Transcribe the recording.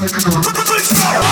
Let's go.